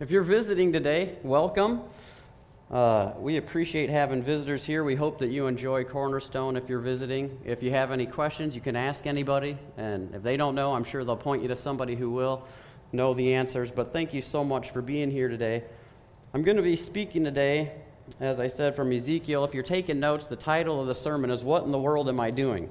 If you're visiting today, welcome. Uh, we appreciate having visitors here. We hope that you enjoy Cornerstone if you're visiting. If you have any questions, you can ask anybody. And if they don't know, I'm sure they'll point you to somebody who will know the answers. But thank you so much for being here today. I'm going to be speaking today, as I said, from Ezekiel. If you're taking notes, the title of the sermon is What in the World Am I Doing?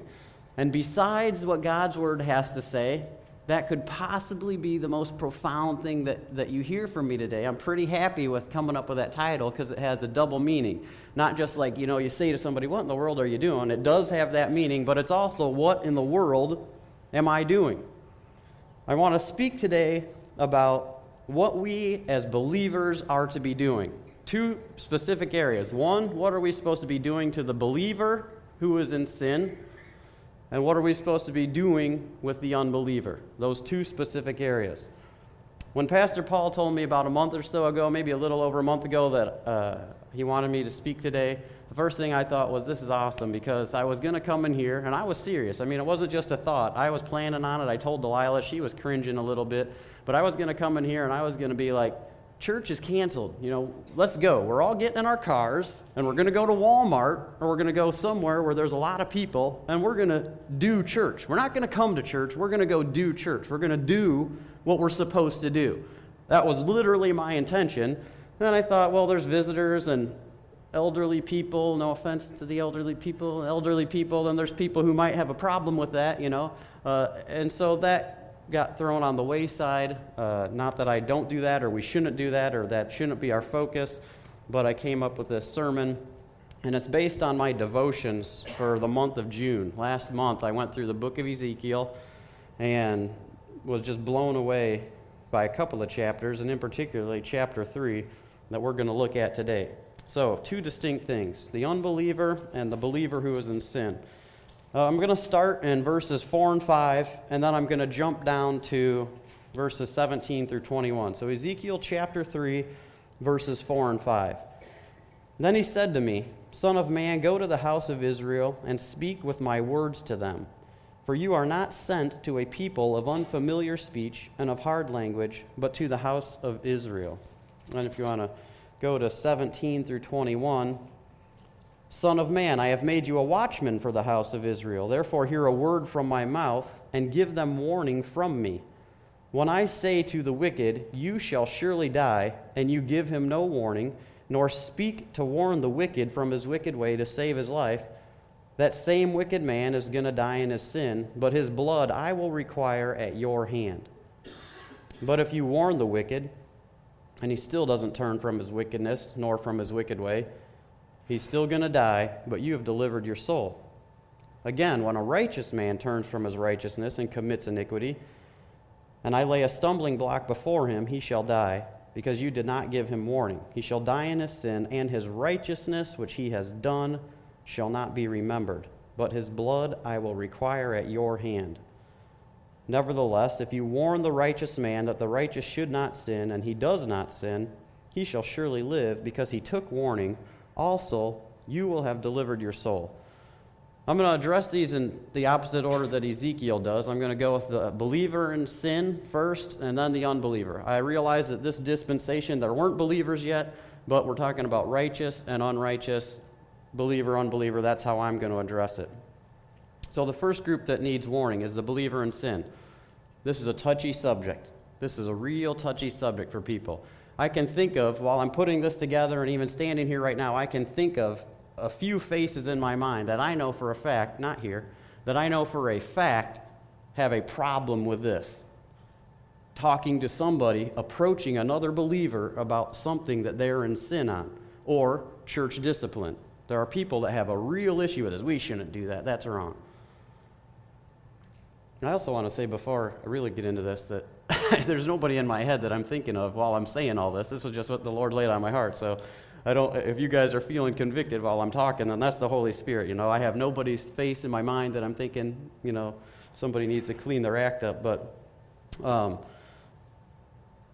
And besides what God's Word has to say, that could possibly be the most profound thing that, that you hear from me today. I'm pretty happy with coming up with that title because it has a double meaning. Not just like, you know, you say to somebody, What in the world are you doing? It does have that meaning, but it's also, What in the world am I doing? I want to speak today about what we as believers are to be doing. Two specific areas. One, what are we supposed to be doing to the believer who is in sin? And what are we supposed to be doing with the unbeliever? Those two specific areas. When Pastor Paul told me about a month or so ago, maybe a little over a month ago, that uh, he wanted me to speak today, the first thing I thought was, this is awesome because I was going to come in here, and I was serious. I mean, it wasn't just a thought. I was planning on it. I told Delilah, she was cringing a little bit, but I was going to come in here and I was going to be like, church is canceled. You know, let's go. We're all getting in our cars and we're going to go to Walmart or we're going to go somewhere where there's a lot of people and we're going to do church. We're not going to come to church. We're going to go do church. We're going to do what we're supposed to do. That was literally my intention. Then I thought, well, there's visitors and elderly people. No offense to the elderly people, elderly people. Then there's people who might have a problem with that, you know. Uh, and so that got thrown on the wayside. Uh, not that I don't do that or we shouldn't do that or that shouldn't be our focus, but I came up with this sermon. And it's based on my devotions for the month of June. Last month, I went through the book of Ezekiel and was just blown away by a couple of chapters, and in particularly chapter 3 that we're going to look at today. So, two distinct things the unbeliever and the believer who is in sin. Uh, I'm going to start in verses 4 and 5, and then I'm going to jump down to verses 17 through 21. So, Ezekiel chapter 3, verses 4 and 5. Then he said to me, Son of man, go to the house of Israel and speak with my words to them. For you are not sent to a people of unfamiliar speech and of hard language, but to the house of Israel. And if you want to go to 17 through 21, Son of man, I have made you a watchman for the house of Israel. Therefore, hear a word from my mouth and give them warning from me. When I say to the wicked, You shall surely die, and you give him no warning, nor speak to warn the wicked from his wicked way to save his life, that same wicked man is going to die in his sin, but his blood I will require at your hand. But if you warn the wicked, and he still doesn't turn from his wickedness nor from his wicked way, He's still going to die, but you have delivered your soul. Again, when a righteous man turns from his righteousness and commits iniquity, and I lay a stumbling block before him, he shall die, because you did not give him warning. He shall die in his sin, and his righteousness which he has done shall not be remembered. But his blood I will require at your hand. Nevertheless, if you warn the righteous man that the righteous should not sin, and he does not sin, he shall surely live, because he took warning also you will have delivered your soul. I'm going to address these in the opposite order that Ezekiel does. I'm going to go with the believer in sin first and then the unbeliever. I realize that this dispensation, there weren't believers yet, but we're talking about righteous and unrighteous, believer, unbeliever. That's how I'm going to address it. So, the first group that needs warning is the believer in sin. This is a touchy subject. This is a real touchy subject for people. I can think of, while I'm putting this together and even standing here right now, I can think of a few faces in my mind that I know for a fact, not here, that I know for a fact have a problem with this. Talking to somebody, approaching another believer about something that they're in sin on, or church discipline. There are people that have a real issue with this. We shouldn't do that. That's wrong. I also want to say before I really get into this that there's nobody in my head that I'm thinking of while I'm saying all this. This was just what the Lord laid on my heart. So I don't if you guys are feeling convicted while I'm talking, then that's the Holy Spirit. You know, I have nobody's face in my mind that I'm thinking, you know, somebody needs to clean their act up. But um,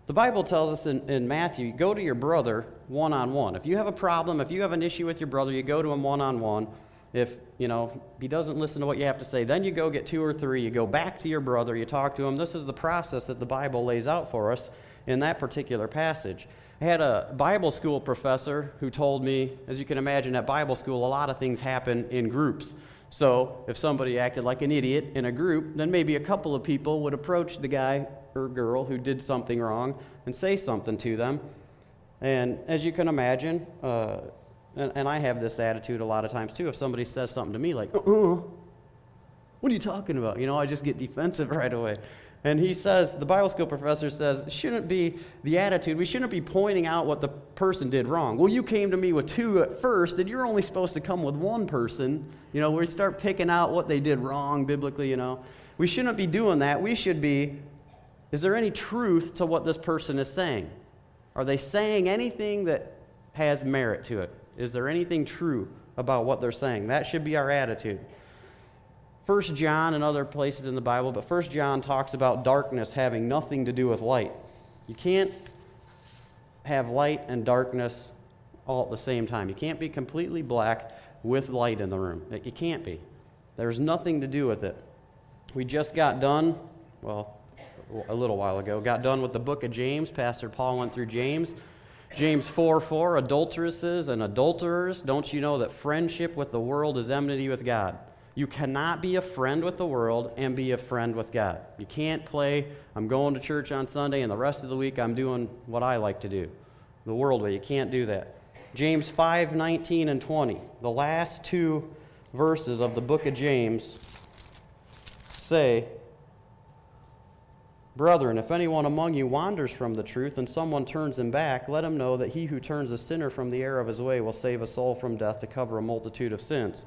the Bible tells us in, in Matthew, go to your brother one on one. If you have a problem, if you have an issue with your brother, you go to him one on one. If, you know, he doesn't listen to what you have to say, then you go get two or three, you go back to your brother, you talk to him. This is the process that the Bible lays out for us. in that particular passage. I had a Bible school professor who told me, as you can imagine, at Bible school, a lot of things happen in groups. So if somebody acted like an idiot in a group, then maybe a couple of people would approach the guy or girl who did something wrong and say something to them. And as you can imagine, uh, and, and, I have this attitude a lot of times too, if somebody says something to me like, uh uh what are you talking about? You know, I just get defensive right away. And he says, the Bible school professor says, shouldn't be the attitude. We shouldn't be pointing out what the person did wrong. Well, you came to me with two at first, and you're only supposed to come with one person. You know, we start picking out what they did wrong biblically, you know. We shouldn't be doing that. We should be, is there any truth to what this person is saying? Are they saying anything that has merit to it? Is there anything true about what they're saying? That should be our attitude. First John and other places in the Bible, but First John talks about darkness having nothing to do with light. You can't have light and darkness all at the same time. You can't be completely black with light in the room. You can't be. There's nothing to do with it. We just got done, well, a little while ago, got done with the book of James. Pastor Paul went through James. James 4 4, adulteresses and adulterers, don't you know that friendship with the world is enmity with God? You cannot be a friend with the world and be a friend with God. You can't play, I'm going to church on Sunday and the rest of the week I'm doing what I like to do. The world way, you can't do that. James 5 19 and 20, the last two verses of the book of James say, Brethren, if anyone among you wanders from the truth and someone turns him back, let him know that he who turns a sinner from the error of his way will save a soul from death to cover a multitude of sins.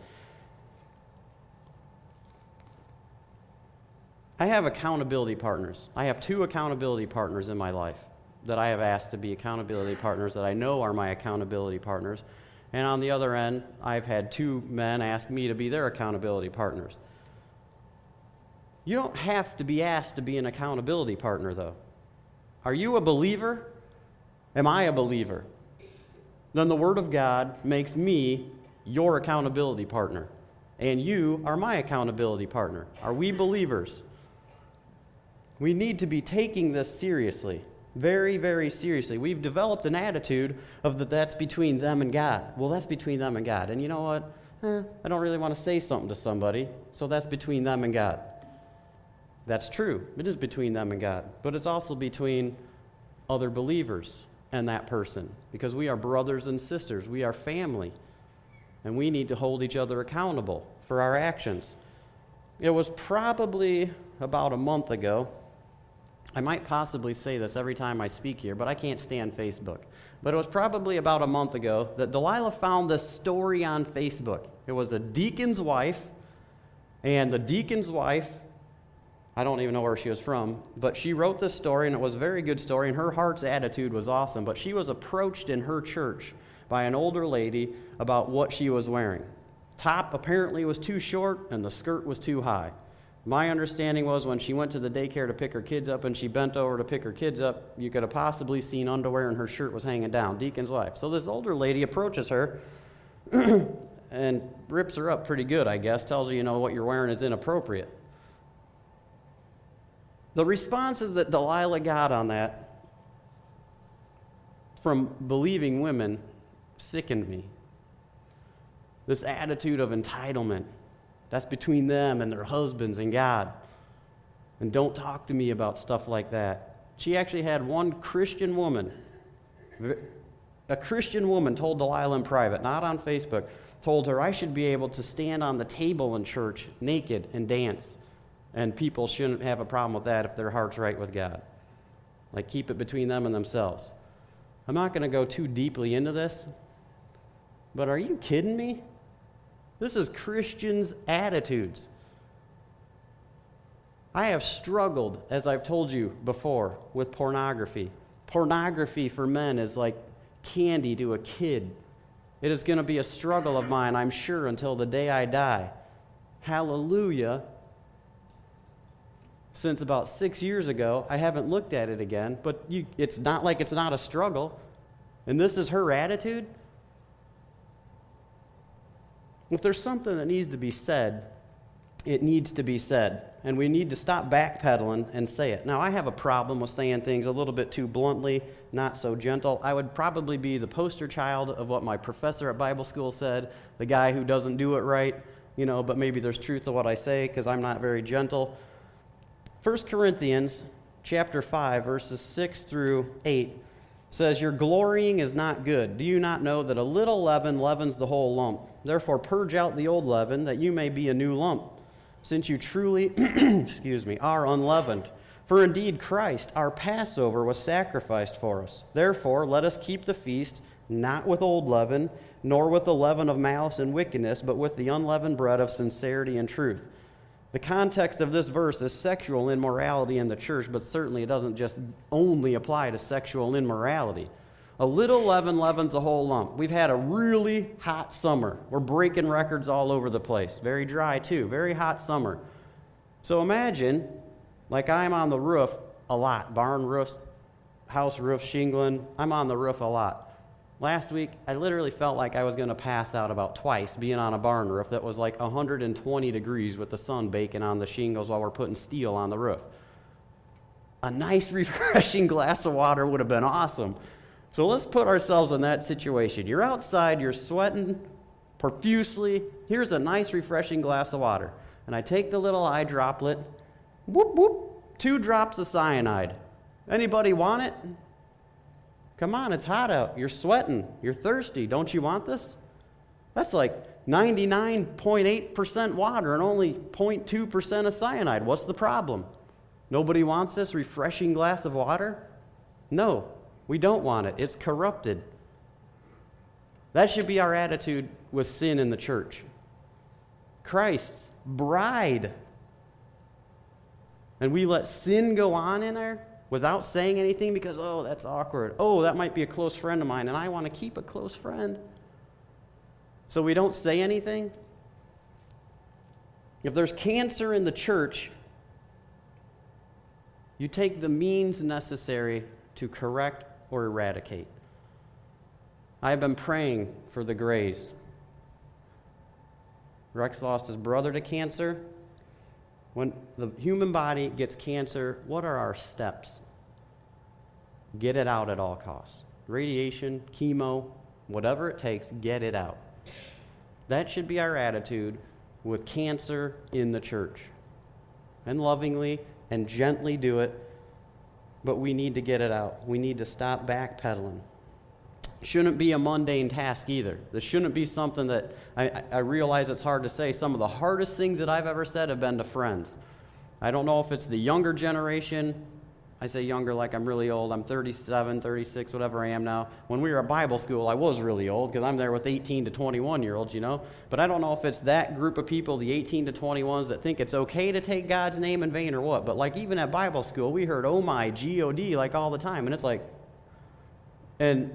I have accountability partners. I have two accountability partners in my life that I have asked to be accountability partners that I know are my accountability partners. And on the other end, I've had two men ask me to be their accountability partners. You don't have to be asked to be an accountability partner, though. Are you a believer? Am I a believer? Then the Word of God makes me your accountability partner. And you are my accountability partner. Are we believers? We need to be taking this seriously. Very, very seriously. We've developed an attitude of that that's between them and God. Well, that's between them and God. And you know what? Eh, I don't really want to say something to somebody, so that's between them and God. That's true. It is between them and God. But it's also between other believers and that person because we are brothers and sisters. We are family. And we need to hold each other accountable for our actions. It was probably about a month ago. I might possibly say this every time I speak here, but I can't stand Facebook. But it was probably about a month ago that Delilah found this story on Facebook. It was a deacon's wife, and the deacon's wife I don't even know where she was from, but she wrote this story, and it was a very good story, and her heart's attitude was awesome. But she was approached in her church by an older lady about what she was wearing. Top apparently was too short, and the skirt was too high. My understanding was when she went to the daycare to pick her kids up and she bent over to pick her kids up, you could have possibly seen underwear and her shirt was hanging down, deacon's wife. So this older lady approaches her and rips her up pretty good, I guess, tells her, you know, what you're wearing is inappropriate. The responses that Delilah got on that from believing women sickened me. This attitude of entitlement, that's between them and their husbands and God. And don't talk to me about stuff like that. She actually had one Christian woman, a Christian woman told Delilah in private, not on Facebook, told her I should be able to stand on the table in church naked and dance. And people shouldn't have a problem with that if their heart's right with God. Like, keep it between them and themselves. I'm not going to go too deeply into this, but are you kidding me? This is Christians' attitudes. I have struggled, as I've told you before, with pornography. Pornography for men is like candy to a kid. It is going to be a struggle of mine, I'm sure, until the day I die. Hallelujah since about six years ago. I haven't looked at it again, but you, it's not like it's not a struggle. And this is her attitude. If there's something that needs to be said, it needs to be said. and we need to stop backpedaling and say it. Now, I have a problem with saying things a little bit too bluntly, not so gentle. I would probably be the poster child of what my professor at Bible school said the guy who doesn't do it right, you know, but maybe there's truth to what I say because I'm not very gentle. 1 Corinthians chapter 5 verses 6 through 8 says your glorying is not good. Do you not know that a little leaven leavens the whole lump? Therefore purge out the old leaven that you may be a new lump, since you truly excuse me, are unleavened. For indeed Christ our Passover was sacrificed for us. Therefore let us keep the feast not with old leaven, nor with the leaven of malice and wickedness, but with the unleavened bread of sincerity and truth. The context of this verse is sexual immorality in the church, but certainly it doesn't just only apply to sexual immorality. A little leaven leavens a whole lump. We've had a really hot summer. We're breaking records all over the place. Very dry, too. Very hot summer. So imagine, like I'm on the roof a lot barn roofs, house roof, shingling. I'm on the roof a lot. Last week, I literally felt like I was going to pass out about twice being on a barn roof that was like 120 degrees with the sun baking on the shingles while we're putting steel on the roof. A nice, refreshing glass of water would have been awesome. So let's put ourselves in that situation. You're outside, you're sweating profusely. Here's a nice, refreshing glass of water. And I take the little eye droplet, whoop, whoop, two drops of cyanide. Anybody want it? Come on, it's hot out. You're sweating. You're thirsty. Don't you want this? That's like 99.8% water and only 0.2% of cyanide. What's the problem? Nobody wants this refreshing glass of water? No, we don't want it. It's corrupted. That should be our attitude with sin in the church. Christ's bride. And we let sin go on in there? Without saying anything because, oh, that's awkward. Oh, that might be a close friend of mine, and I want to keep a close friend. So we don't say anything. If there's cancer in the church, you take the means necessary to correct or eradicate. I have been praying for the Grays. Rex lost his brother to cancer. When the human body gets cancer, what are our steps? Get it out at all costs. Radiation, chemo, whatever it takes, get it out. That should be our attitude with cancer in the church. And lovingly and gently do it, but we need to get it out. We need to stop backpedaling. Shouldn't be a mundane task either. This shouldn't be something that I, I realize it's hard to say. Some of the hardest things that I've ever said have been to friends. I don't know if it's the younger generation I say younger like I'm really old. I'm 37, 36, whatever I am now. When we were at Bible school, I was really old because I'm there with 18 to 21 year olds, you know. But I don't know if it's that group of people, the 18 to 21s, that think it's okay to take God's name in vain or what. But like even at Bible school, we heard, oh my, G O D, like all the time. And it's like, and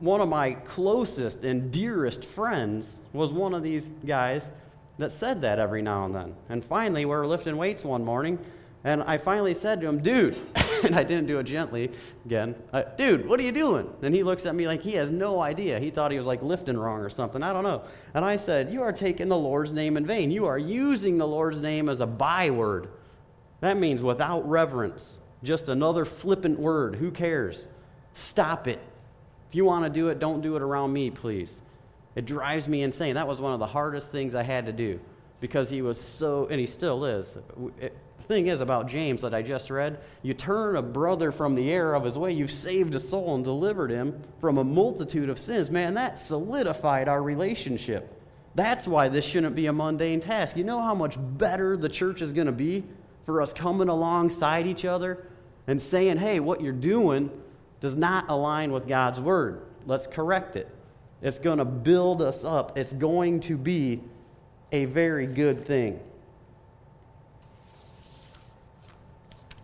one of my closest and dearest friends was one of these guys that said that every now and then. And finally, we were lifting weights one morning and I finally said to him, dude, and I didn't do it gently again, uh, dude, what are you doing? And he looks at me like he has no idea. He thought he was like lifting wrong or something. I don't know. And I said, You are taking the Lord's name in vain. You are using the Lord's name as a byword. That means without reverence, just another flippant word. Who cares? Stop it. If you want to do it, don't do it around me, please. It drives me insane. That was one of the hardest things I had to do because he was so, and he still is. It, eh, the thing is about James that I just read you turn a brother from the error of his way, you've saved a soul and delivered him from a multitude of sins. Man, that solidified our relationship. That's why this shouldn't be a mundane task. You know how much better the church is going to be for us coming alongside each other and saying, hey, what you're doing does not align with God's word. Let's correct it. It's going to build us up, it's going to be a very good thing.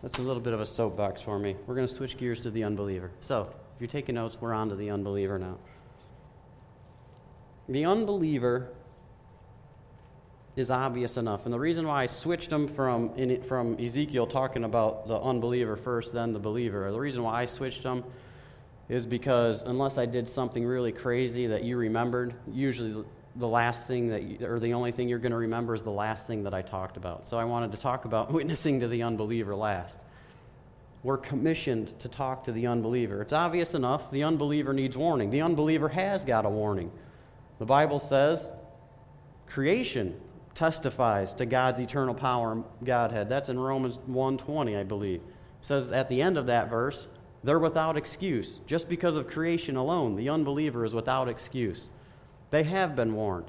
That's a little bit of a soapbox for me. We're going to switch gears to the unbeliever. So, if you're taking notes, we're on to the unbeliever now. The unbeliever is obvious enough. And the reason why I switched them from, in, from Ezekiel talking about the unbeliever first, then the believer, the reason why I switched them is because unless I did something really crazy that you remembered, usually the last thing that, you, or the only thing you're going to remember is the last thing that I talked about. So I wanted to talk about witnessing to the unbeliever last. We're commissioned to talk to the unbeliever. It's obvious enough the unbeliever needs warning. The unbeliever has got a warning. The Bible says creation testifies to God's eternal power and Godhead. That's in Romans 1:20, I believe. It says at the end of that verse, they're without excuse. Just because of creation alone, the unbeliever is without excuse. They have been warned.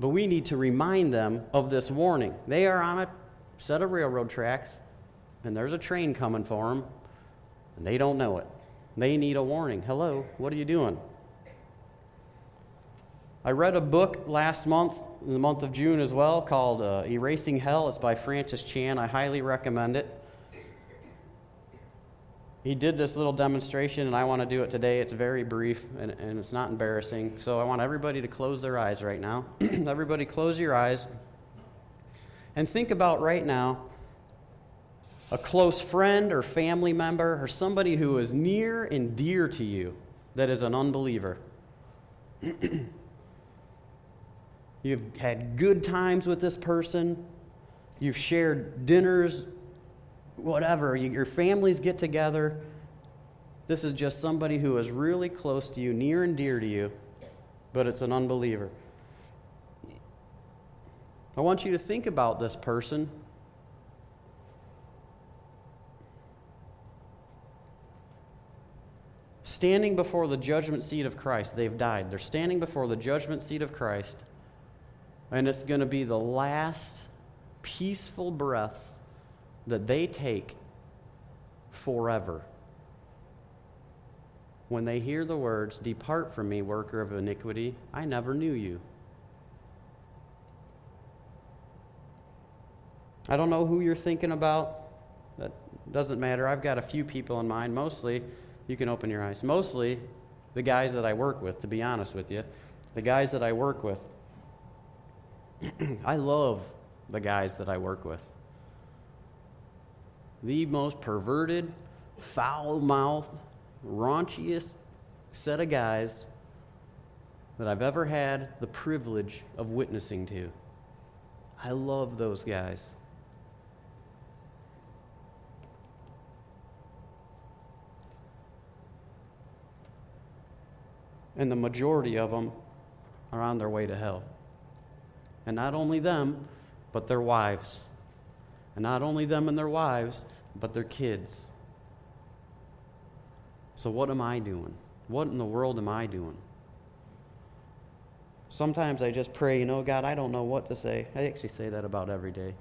But we need to remind them of this warning. They are on a set of railroad tracks, and there's a train coming for them, and they don't know it. They need a warning. Hello, what are you doing? I read a book last month, in the month of June as well, called uh, Erasing Hell. It's by Francis Chan. I highly recommend it he did this little demonstration, and I want to do it today. It's very brief and, and it's not embarrassing. So I want everybody to close their eyes right now. everybody, close your eyes and think about right now a close friend or family member or somebody who is near and dear to you that is an unbeliever. You've had good times with this person. You've shared dinners whatever, your families get together. This is just somebody who is really close to you, near and dear to you, but it's an unbeliever. I want you to think about this person. Standing before the judgment seat of Christ, they've died. They're standing before the judgment seat of Christ, and it's going to be the last peaceful breaths that they take forever. When they hear the words, Depart from me, worker of iniquity, I never knew you. I don't know who you're thinking about. That doesn't matter. I've got a few people in mind. Mostly, you can open your eyes. Mostly, the guys that I work with, to be honest with you. The guys that I work with. I love the guys that I work with the most perverted, foul mouthed, raunchiest set of guys that I've ever had the privilege of witnessing to. I love those guys. And the majority of them are on their way to hell. And not only them, but their wives. And not only them and their wives, but their kids. So, what am I doing? What in the world am I doing? Sometimes I just pray, you know, God, I don't know what to say. I actually say that about every day.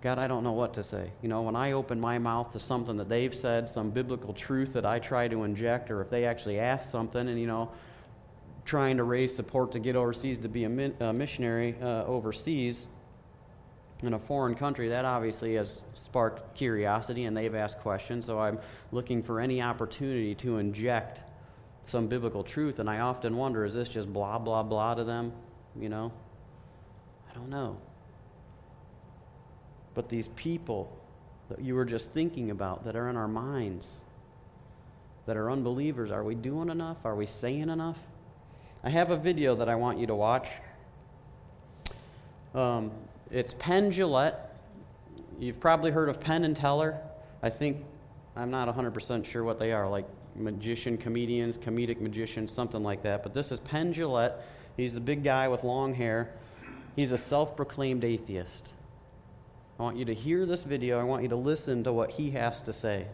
God, I don't know what to say. You know, when I open my mouth to something that they've said, some biblical truth that I try to inject, or if they actually ask something and, you know, trying to raise support to get overseas to be a, missionary uh, overseas, in a foreign country, that obviously has sparked curiosity and they've asked questions. So I'm looking for any opportunity to inject some biblical truth. And I often wonder is this just blah, blah, blah to them? You know? I don't know. But these people that you were just thinking about that are in our minds, that are unbelievers, are we doing enough? Are we saying enough? I have a video that I want you to watch. Um, it's Penn Jillette. You've probably heard of Penn and Teller. I think, I'm not 100% sure what they are, like magician, comedians, comedic magicians, something like that. But this is Penn Jillette. He's the big guy with long hair. He's a self proclaimed atheist. I want you to hear this video. I want you to listen to what he has to say.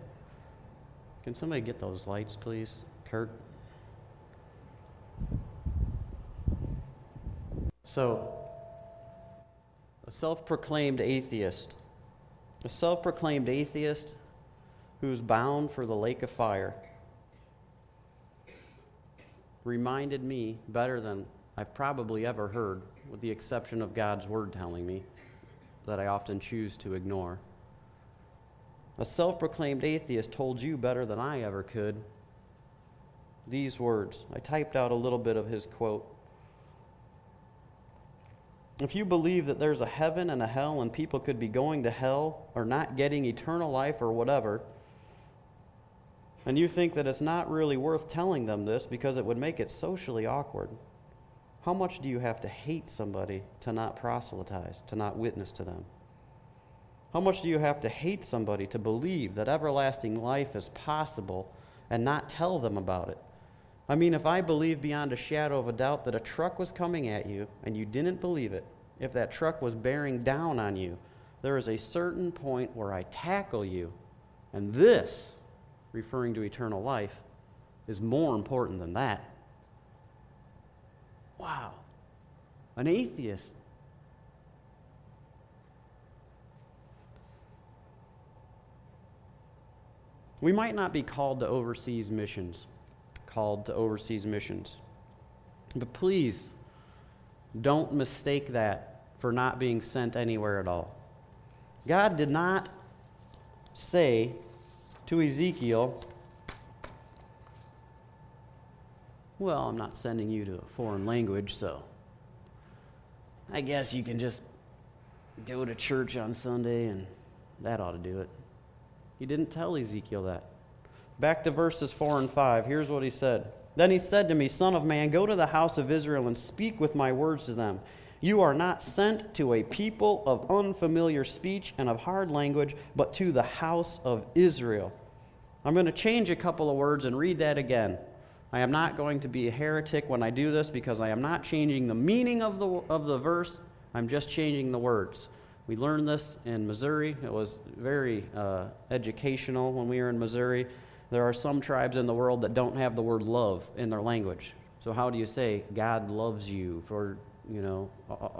Can somebody get those lights, please? Kurt? So, a self proclaimed atheist. A self proclaimed atheist who's bound for the lake of fire reminded me better than I've probably ever heard, with the exception of God's word telling me that I often choose to ignore. A self proclaimed atheist told you better than I ever could these words. I typed out a little bit of his quote. If you believe that there's a heaven and a hell and people could be going to hell or not getting eternal life or whatever, and you think that it's not really worth telling them this because it would make it socially awkward, How much do you have to hate somebody to not proselytize, to not witness to them? How much do you have to hate somebody to believe that everlasting life is possible and not tell them about it? I mean, if I believe beyond a shadow of a doubt that a truck was coming at you and you didn't believe it, if that truck was bearing down on you, there is a certain point where I tackle you. And this, referring to eternal life, is more important than that. Wow. An atheist. We might not be called to overseas missions, called to overseas missions. But please, don't mistake that for not being sent anywhere at all. God did not say to Ezekiel, Well, I'm not sending you to a foreign language, so I guess you can just go to church on Sunday and that ought to do it. He didn't tell Ezekiel that. Back to verses 4 and 5. Here's what he said. Then he said to me, Son of man, go to the house of Israel and speak with my words to them. You are not sent to a people of unfamiliar speech and of hard language, but to the house of Israel. I'm going to change a couple of words and read that again. I am not going to be a heretic when I do this because I am not changing the meaning of the, of the verse, I'm just changing the words. We learned this in Missouri. It was very uh, educational when we were in Missouri. There are some tribes in the world that don't have the word love in their language. So, how do you say God loves you? For, you know,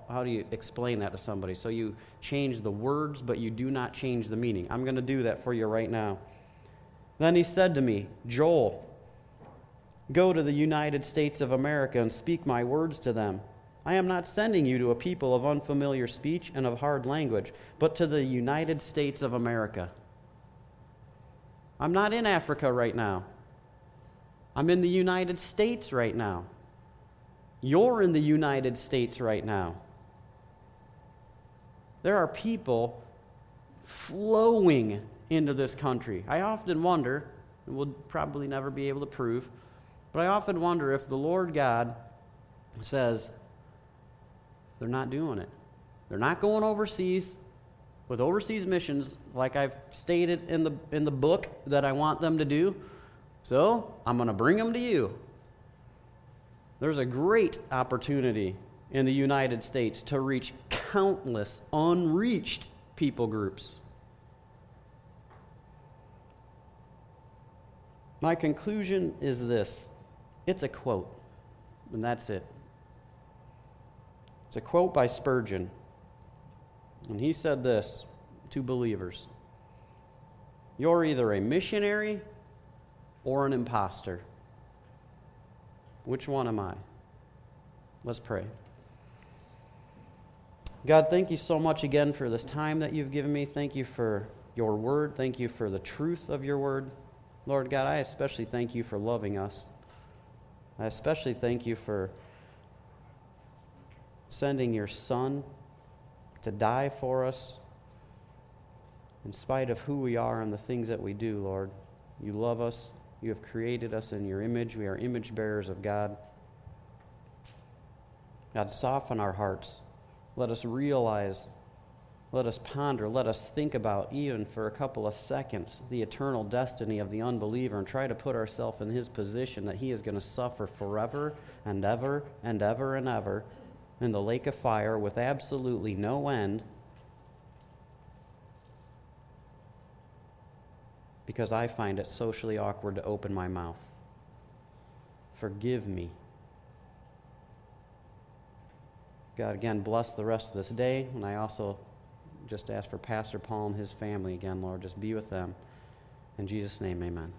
how do you explain that to somebody? So, you change the words, but you do not change the meaning. I'm going to do that for you right now. Then he said to me, Joel, Go to the United States of America and speak my words to them. I am not sending you to a people of unfamiliar speech and of hard language, but to the United States of America. I'm not in Africa right now. I'm in the United States right now. You're in the United States right now. There are people flowing into this country. I often wonder, and we'll probably never be able to prove, but I often wonder if the Lord God says, they're not doing it. They're not going overseas with overseas missions like I've stated in the, in the book that I want them to do. So I'm going to bring them to you. There's a great opportunity in the United States to reach countless unreached people groups. My conclusion is this it's a quote, and that's it. It's a quote by Spurgeon. And he said this to believers You're either a missionary or an impostor. Which one am I? Let's pray. God, thank you so much again for this time that you've given me. Thank you for your word. Thank you for the truth of your word. Lord God, I especially thank you for loving us. I especially thank you for sending your Son to die for us in spite of who we are and the things that we do, Lord. You love us. You have created us in your image. We are image bearers of God. God, soften our hearts. Let us realize let us ponder, let us think about, even for a couple of seconds, the eternal destiny of the unbeliever and try to put ourselves in his position that he is going to suffer forever and ever and ever and ever in the lake of fire with absolutely no end because I find it socially awkward to open my mouth. Forgive me. God, again, bless the rest of this day, and I also just ask for Pastor Paul and his family again, Lord. Just be with them. In Jesus' name, amen.